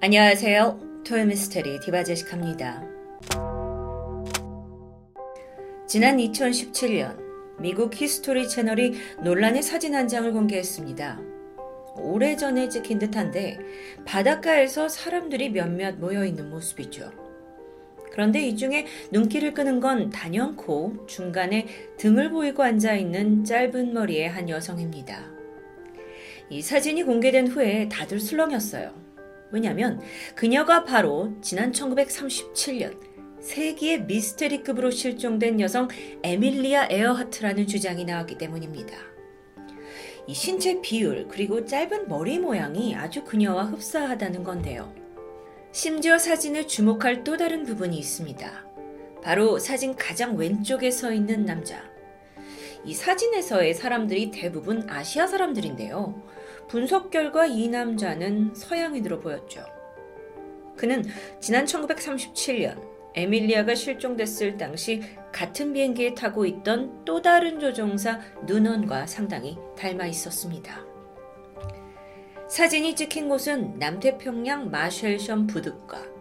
안녕하세요. 토요미스테리 디바제시캅니다. 지난 2017년 미국 히스토리 채널이 논란의 사진 한 장을 공개했습니다. 오래전에 찍힌 듯한데 바닷가에서 사람들이 몇몇 모여 있는 모습이죠. 그런데 이 중에 눈길을 끄는 건 단연코 중간에 등을 보이고 앉아 있는 짧은 머리의 한 여성입니다. 이 사진이 공개된 후에 다들 술렁였어요. 왜냐하면 그녀가 바로 지난 1937년 세기의 미스테리급으로 실종된 여성 아멜리아 에어하트라는 주장이 나왔기 때문입니다. 이 신체 비율 그리고 짧은 머리 모양이 아주 그녀와 흡사하다는 건데요. 심지어 사진을 주목할 또 다른 부분이 있습니다. 바로 사진 가장 왼쪽에 서 있는 남자. 이 사진에서의 사람들이 대부분 아시아 사람들인데요. 분석 결과 이 남자는 서양인으로 보였죠. 그는 지난 1937년 에밀리아가 실종됐을 당시 같은 비행기에 타고 있던 또 다른 조종사 누넌과 상당히 닮아 있었습니다. 사진이 찍힌 곳은 남태평양 마쉘섬 부둣가.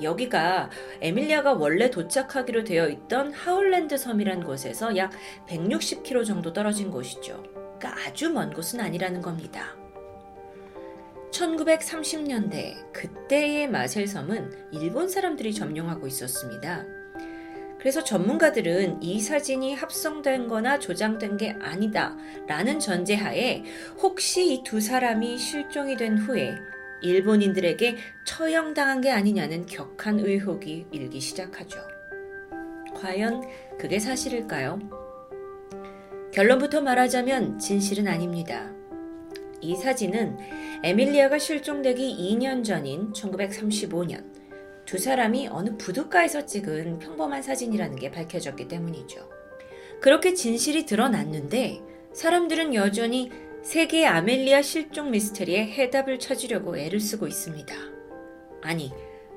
여기가 에밀리아가 원래 도착하기로 되어 있던 하울랜드 섬이란 곳에서 약 160km 정도 떨어진 곳이죠. 그러니까 아주 먼 곳은 아니라는 겁니다. 1930년대 그때의 마셀섬은 일본 사람들이 점령하고 있었습니다. 그래서 전문가들은 이 사진이 합성된 거나 조장된 게 아니다 라는 전제하에 혹시 이 두 사람이 실종이 된 후에 일본인들에게 처형당한 게 아니냐는 격한 의혹이 일기 시작하죠. 과연 그게 사실일까요? 결론부터 말하자면 진실은 아닙니다. 이 사진은 에밀리아가 실종되기 2년 전인 1935년 두 사람이 어느 부둣가에서 찍은 평범한 사진이라는 게 밝혀졌기 때문이죠. 그렇게 진실이 드러났는데 사람들은 여전히 세계 아멜리아 실종 미스테리의 해답을 찾으려고 애를 쓰고 있습니다. 아니,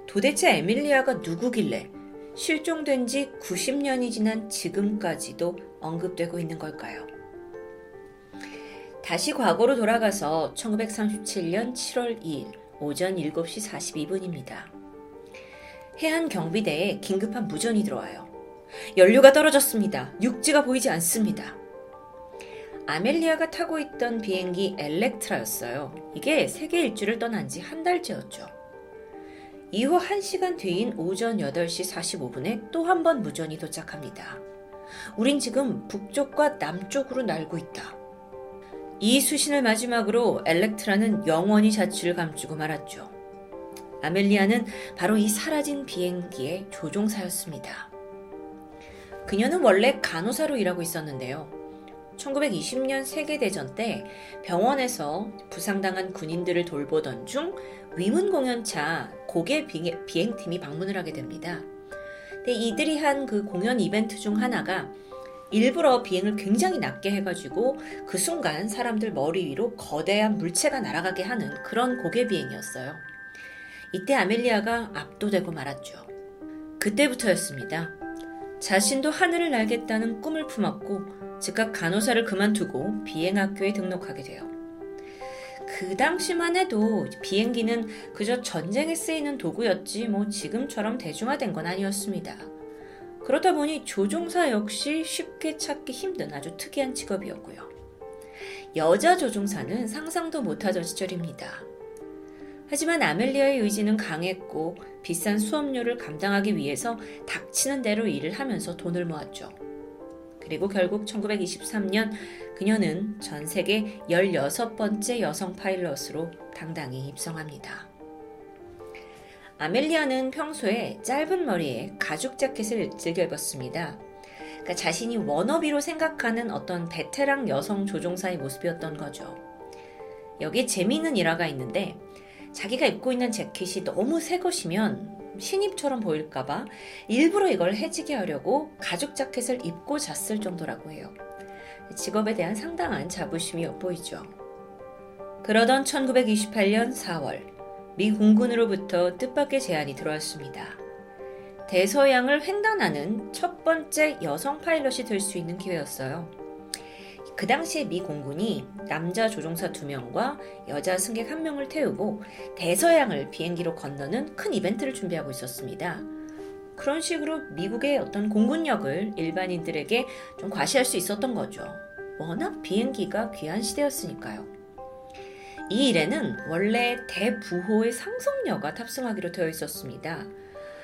도대체 에밀리아가 누구길래 실종된 지 90년이 지난 지금까지도 언급되고 있는 걸까요? 다시 과거로 돌아가서 1937년 7월 2일 오전 7시 42분입니다. 해안 경비대에 긴급한 무전이 들어와요. 연료가 떨어졌습니다. 육지가 보이지 않습니다. 아멜리아가 타고 있던 비행기 엘렉트라였어요. 이게 세계 일주를 떠난 지 한 달째였죠. 이후 1시간 뒤인 오전 8시 45분에 또 한 번 무전이 도착합니다. 우린 지금 북쪽과 남쪽으로 날고 있다. 이 수신을 마지막으로 엘렉트라는 영원히 자취를 감추고 말았죠. 아멜리아는 바로 이 사라진 비행기의 조종사였습니다. 그녀는 원래 간호사로 일하고 있었는데요. 1920년 세계대전 때 병원에서 부상당한 군인들을 돌보던 중 위문 공연차 고개 비행팀이 방문을 하게 됩니다. 근데 이들이 한 그 공연 이벤트 중 하나가 일부러 비행을 굉장히 낮게 해가지고 그 순간 사람들 머리 위로 거대한 물체가 날아가게 하는 그런 고개 비행이었어요. 이때 아멜리아가 압도되고 말았죠. 그때부터였습니다. 자신도 하늘을 날겠다는 꿈을 품었고 즉각 간호사를 그만두고 비행학교에 등록하게 돼요. 그 당시만 해도 비행기는 그저 전쟁에 쓰이는 도구였지 뭐 지금처럼 대중화된 건 아니었습니다. 그렇다 보니 조종사 역시 쉽게 찾기 힘든 아주 특이한 직업이었고요. 여자 조종사는 상상도 못하던 시절입니다. 하지만 아멜리아의 의지는 강했고 비싼 수업료를 감당하기 위해서 닥치는 대로 일을 하면서 돈을 모았죠. 그리고 결국 1923년 그녀는 전 세계 16번째 여성 파일럿으로 당당히 입성합니다. 아멜리아는 평소에 짧은 머리에 가죽 자켓을 즐겨 입었습니다. 그러니까 자신이 워너비로 생각하는 어떤 베테랑 여성 조종사의 모습이었던 거죠. 여기에 재미있는 일화가 있는데 자기가 입고 있는 재킷이 너무 새 것이면 신입처럼 보일까봐 일부러 이걸 해지게 하려고 가죽 자켓을 입고 잤을 정도라고 해요. 직업에 대한 상당한 자부심이 엿보이죠. 그러던 1928년 4월, 미 공군으로부터 뜻밖의 제안이 들어왔습니다. 대서양을 횡단하는 첫 번째 여성 파일럿이 될 수 있는 기회였어요. 그 당시에 미 공군이 남자 조종사 2명과 여자 승객 1명을 태우고 대서양을 비행기로 건너는 큰 이벤트를 준비하고 있었습니다. 그런 식으로 미국의 어떤 공군력을 일반인들에게 좀 과시할 수 있었던 거죠. 워낙 비행기가 귀한 시대였으니까요. 이 일에는 원래 대부호의 상속녀가 탑승하기로 되어 있었습니다.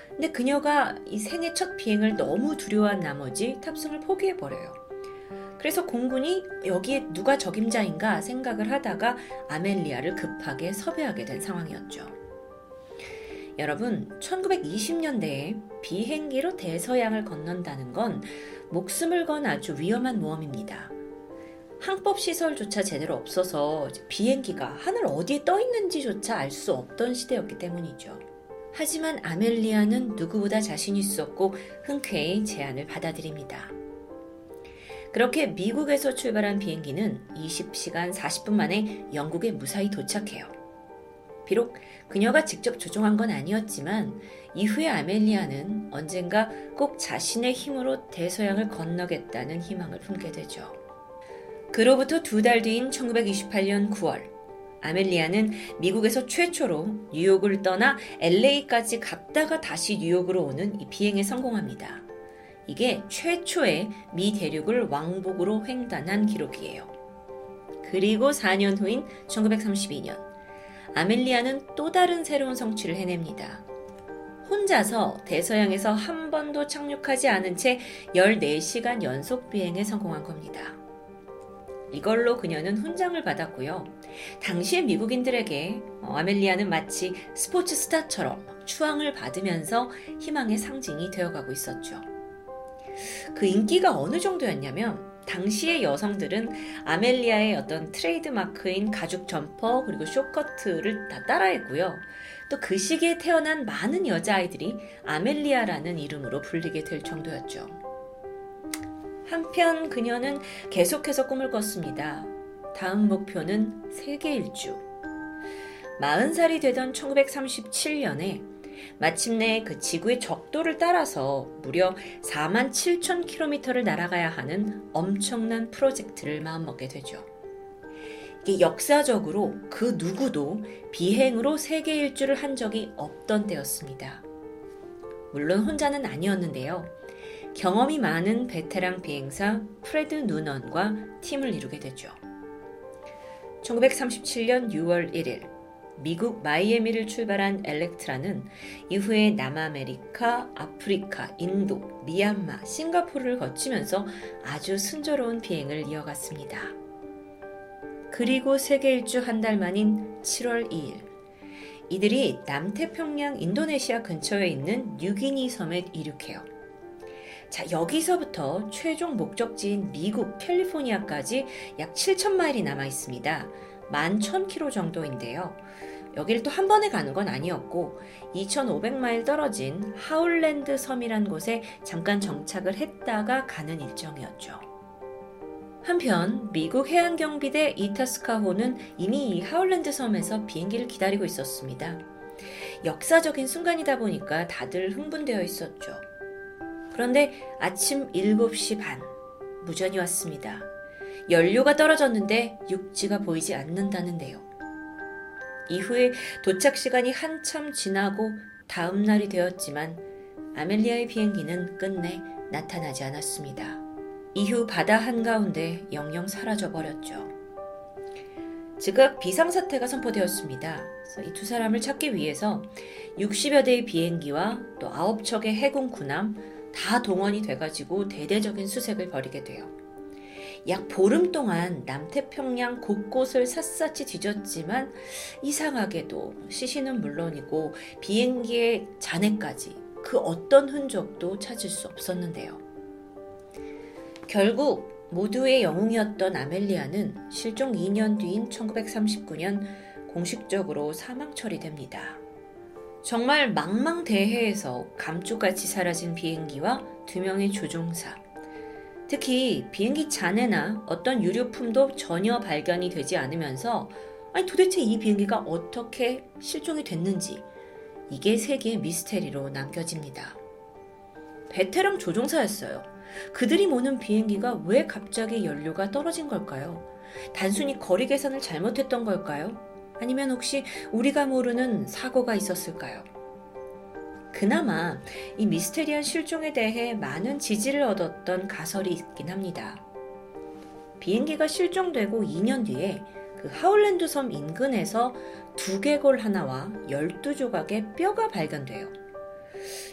근데 그녀가 이 생애 첫 비행을 너무 두려워한 나머지 탑승을 포기해버려요. 그래서 공군이 여기에 누가 적임자인가 생각을 하다가 아멜리아를 급하게 섭외하게 된 상황이었죠. 여러분, 1920년대에 비행기로 대서양을 건넌다는 건 목숨을 건 아주 위험한 모험입니다. 항법 시설조차 제대로 없어서 비행기가 하늘 어디에 떠 있는지조차 알 수 없던 시대였기 때문이죠. 하지만 아멜리아는 누구보다 자신 있었고 흔쾌히 제안을 받아들입니다. 그렇게 미국에서 출발한 비행기는 20시간 40분 만에 영국에 무사히 도착해요. 비록 그녀가 직접 조종한 건 아니었지만 이후에 아멜리아는 언젠가 꼭 자신의 힘으로 대서양을 건너겠다는 희망을 품게 되죠. 그로부터 두 달 뒤인 1928년 9월, 아멜리아는 미국에서 최초로 뉴욕을 떠나 LA까지 갔다가 다시 뉴욕으로 오는 이 비행에 성공합니다. 이게 최초의 미 대륙을 왕복으로 횡단한 기록이에요. 그리고 4년 후인 1932년, 아멜리아는 또 다른 새로운 성취를 해냅니다. 혼자서 대서양에서 한 번도 착륙하지 않은 채 14시간 연속 비행에 성공한 겁니다. 이걸로 그녀는 훈장을 받았고요. 당시의 미국인들에게 어, 아멜리아는 마치 스포츠 스타처럼 추앙을 받으면서 희망의 상징이 되어가고 있었죠. 그 인기가 어느 정도였냐면 당시의 여성들은 아멜리아의 어떤 트레이드 마크인 가죽 점퍼 그리고 쇼커트를 다 따라했고요. 또 그 시기에 태어난 많은 여자아이들이 아멜리아라는 이름으로 불리게 될 정도였죠. 한편 그녀는 계속해서 꿈을 꿨습니다. 다음 목표는 세계 일주. 40살이 되던 1937년에 마침내 그 지구의 적도를 따라서 무려 4만 7천 킬로미터를 날아가야 하는 엄청난 프로젝트를 마음먹게 되죠. 이게 역사적으로 그 누구도 비행으로 세계 일주를 한 적이 없던 때였습니다. 물론 혼자는 아니었는데요. 경험이 많은 베테랑 비행사 프레드 누넌과 팀을 이루게 되죠. 1937년 6월 1일 미국 마이애미를 출발한 엘렉트라는 이후에 남아메리카, 아프리카, 인도, 미얀마, 싱가포르를 거치면서 아주 순조로운 비행을 이어갔습니다. 그리고 세계 일주 한 달 만인 7월 2일, 이들이 남태평양 인도네시아 근처에 있는 뉴기니 섬에 이륙해요. 자, 여기서부터 최종 목적지인 미국 캘리포니아까지 약 7,000마일이 남아 있습니다. 11,000km 정도인데요. 여기를 또한 번에 가는 건 아니었고 2,500마일 떨어진 하울랜드 섬이란 곳에 잠깐 정착을 했다가 가는 일정이었죠. 한편 미국 해안경비대 이타스카호는 이미 이 하울랜드 섬에서 비행기를 기다리고 있었습니다. 역사적인 순간이다 보니까 다들 흥분되어 있었죠. 그런데 아침 7시 반, 무전이 왔습니다. 연료가 떨어졌는데 육지가 보이지 않는다는데요. 이후에 도착 시간이 한참 지나고 다음 날이 되었지만 아멜리아의 비행기는 끝내 나타나지 않았습니다. 이후 바다 한가운데 영영 사라져 버렸죠. 즉각 비상사태가 선포되었습니다. 이 두 사람을 찾기 위해서 60여 대의 비행기와 또 9척의 해군 군함 다 동원이 돼가지고 대대적인 수색을 벌이게 돼요. 약 보름 동안 남태평양 곳곳을 샅샅이 뒤졌지만 이상하게도 시신은 물론이고 비행기의 잔해까지 그 어떤 흔적도 찾을 수 없었는데요. 결국 모두의 영웅이었던 아멜리아는 실종 2년 뒤인 1939년 공식적으로 사망 처리됩니다. 정말 망망대해에서 감쪽같이 사라진 비행기와 두 명의 조종사, 특히 비행기 잔해나 어떤 유류품도 전혀 발견이 되지 않으면서 아니 도대체 이 비행기가 어떻게 실종이 됐는지 이게 세계의 미스테리로 남겨집니다. 베테랑 조종사였어요. 그들이 모는 비행기가 왜 갑자기 연료가 떨어진 걸까요? 단순히 거리 계산을 잘못했던 걸까요? 아니면 혹시 우리가 모르는 사고가 있었을까요? 그나마 이 미스테리한 실종에 대해 많은 지지를 얻었던 가설이 있긴 합니다. 비행기가 실종되고 2년 뒤에 그 하울랜드 섬 인근에서 두개골 하나와 12조각의 뼈가 발견돼요.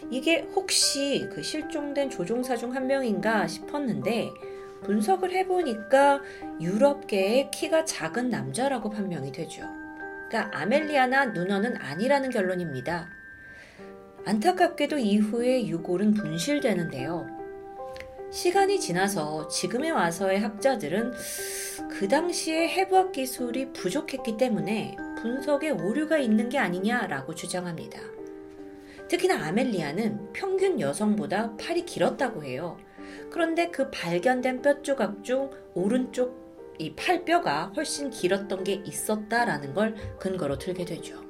이게 혹시 그 실종된 조종사 중 한 명인가 싶었는데 분석을 해보니까 유럽계의 키가 작은 남자라고 판명이 되죠. 그러니까 아멜리아나 누너는 아니라는 결론입니다. 안타깝게도 이후에 유골은 분실되는데요. 시간이 지나서 지금에 와서의 학자들은 그 당시에 해부학 기술이 부족했기 때문에 분석에 오류가 있는 게 아니냐라고 주장합니다. 특히나 아멜리아는 평균 여성보다 팔이 길었다고 해요. 그런데 그 발견된 뼈 조각 중 오른쪽 이 팔뼈가 훨씬 길었던 게 있었다라는 걸 근거로 들게 되죠.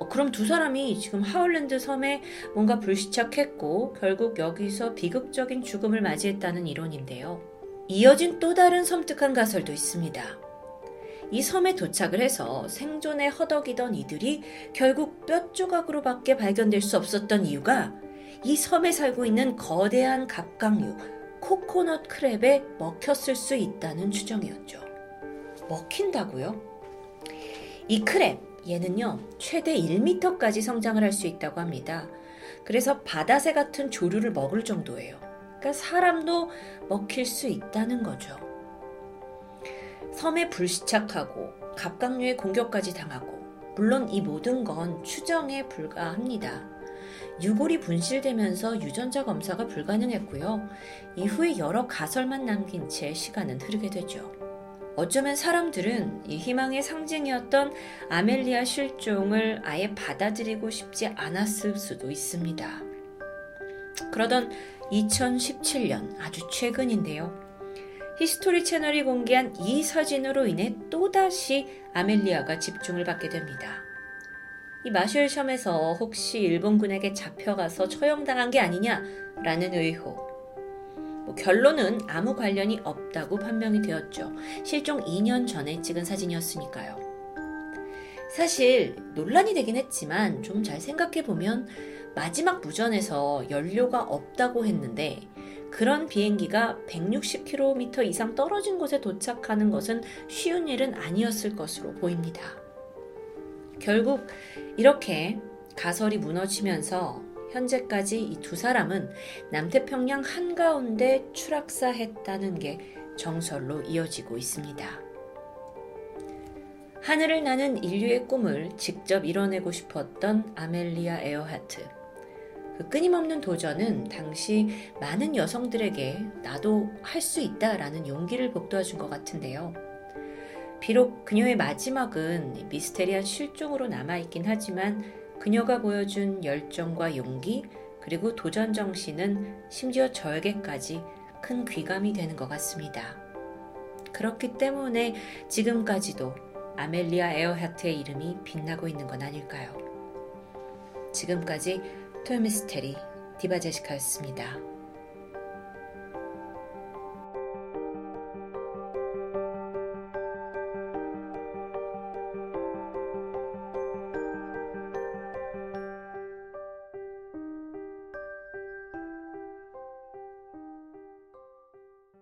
어, 그럼 두 사람이 지금 하울랜드 섬에 뭔가 불시착했고 결국 여기서 비극적인 죽음을 맞이했다는 이론인데요. 이어진 또 다른 섬뜩한 가설도 있습니다. 이 섬에 도착을 해서 생존에 허덕이던 이들이 결국 뼈 조각으로밖에 발견될 수 없었던 이유가 이 섬에 살고 있는 거대한 갑각류 코코넛 크랩에 먹혔을 수 있다는 추정이었죠. 먹힌다고요? 이 크랩, 얘는요, 최대 1m까지 성장을 할 수 있다고 합니다. 그래서 바다새 같은 조류를 먹을 정도예요. 그러니까 사람도 먹힐 수 있다는 거죠. 섬에 불시착하고 갑각류의 공격까지 당하고 물론 이 모든 건 추정에 불과합니다. 유골이 분실되면서 유전자 검사가 불가능했고요. 이후에 여러 가설만 남긴 채 시간은 흐르게 되죠. 어쩌면 사람들은 이 희망의 상징이었던 아멜리아 실종을 아예 받아들이고 싶지 않았을 수도 있습니다. 그러던 2017년 아주 최근인데요. 히스토리 채널이 공개한 이 사진으로 인해 또다시 아멜리아가 집중을 받게 됩니다. 이 마셜 섬에서 혹시 일본군에게 잡혀가서 처형당한 게 아니냐라는 의혹. 뭐 결론은 아무 관련이 없다고 판명이 되었죠. 실종 2년 전에 찍은 사진이었으니까요. 사실 논란이 되긴 했지만 좀 잘 생각해 보면 마지막 무전에서 연료가 없다고 했는데 그런 비행기가 160km 이상 떨어진 곳에 도착하는 것은 쉬운 일은 아니었을 것으로 보입니다. 결국 이렇게 가설이 무너지면서 현재까지 이 두 사람은 남태평양 한가운데 추락사했다는 게 정설로 이어지고 있습니다. 하늘을 나는 인류의 꿈을 직접 이뤄내고 싶었던 아멜리아 에어하트. 그 끊임없는 도전은 당시 많은 여성들에게 나도 할 수 있다라는 용기를 북돋아준 것 같은데요. 비록 그녀의 마지막은 미스테리한 실종으로 남아있긴 하지만 그녀가 보여준 열정과 용기 그리고 도전 정신은 심지어 저에게까지 큰 귀감이 되는 것 같습니다. 그렇기 때문에 지금까지도 아멜리아 에어하트의 이름이 빛나고 있는 건 아닐까요? 지금까지 토요미스테리 디바제시카였습니다.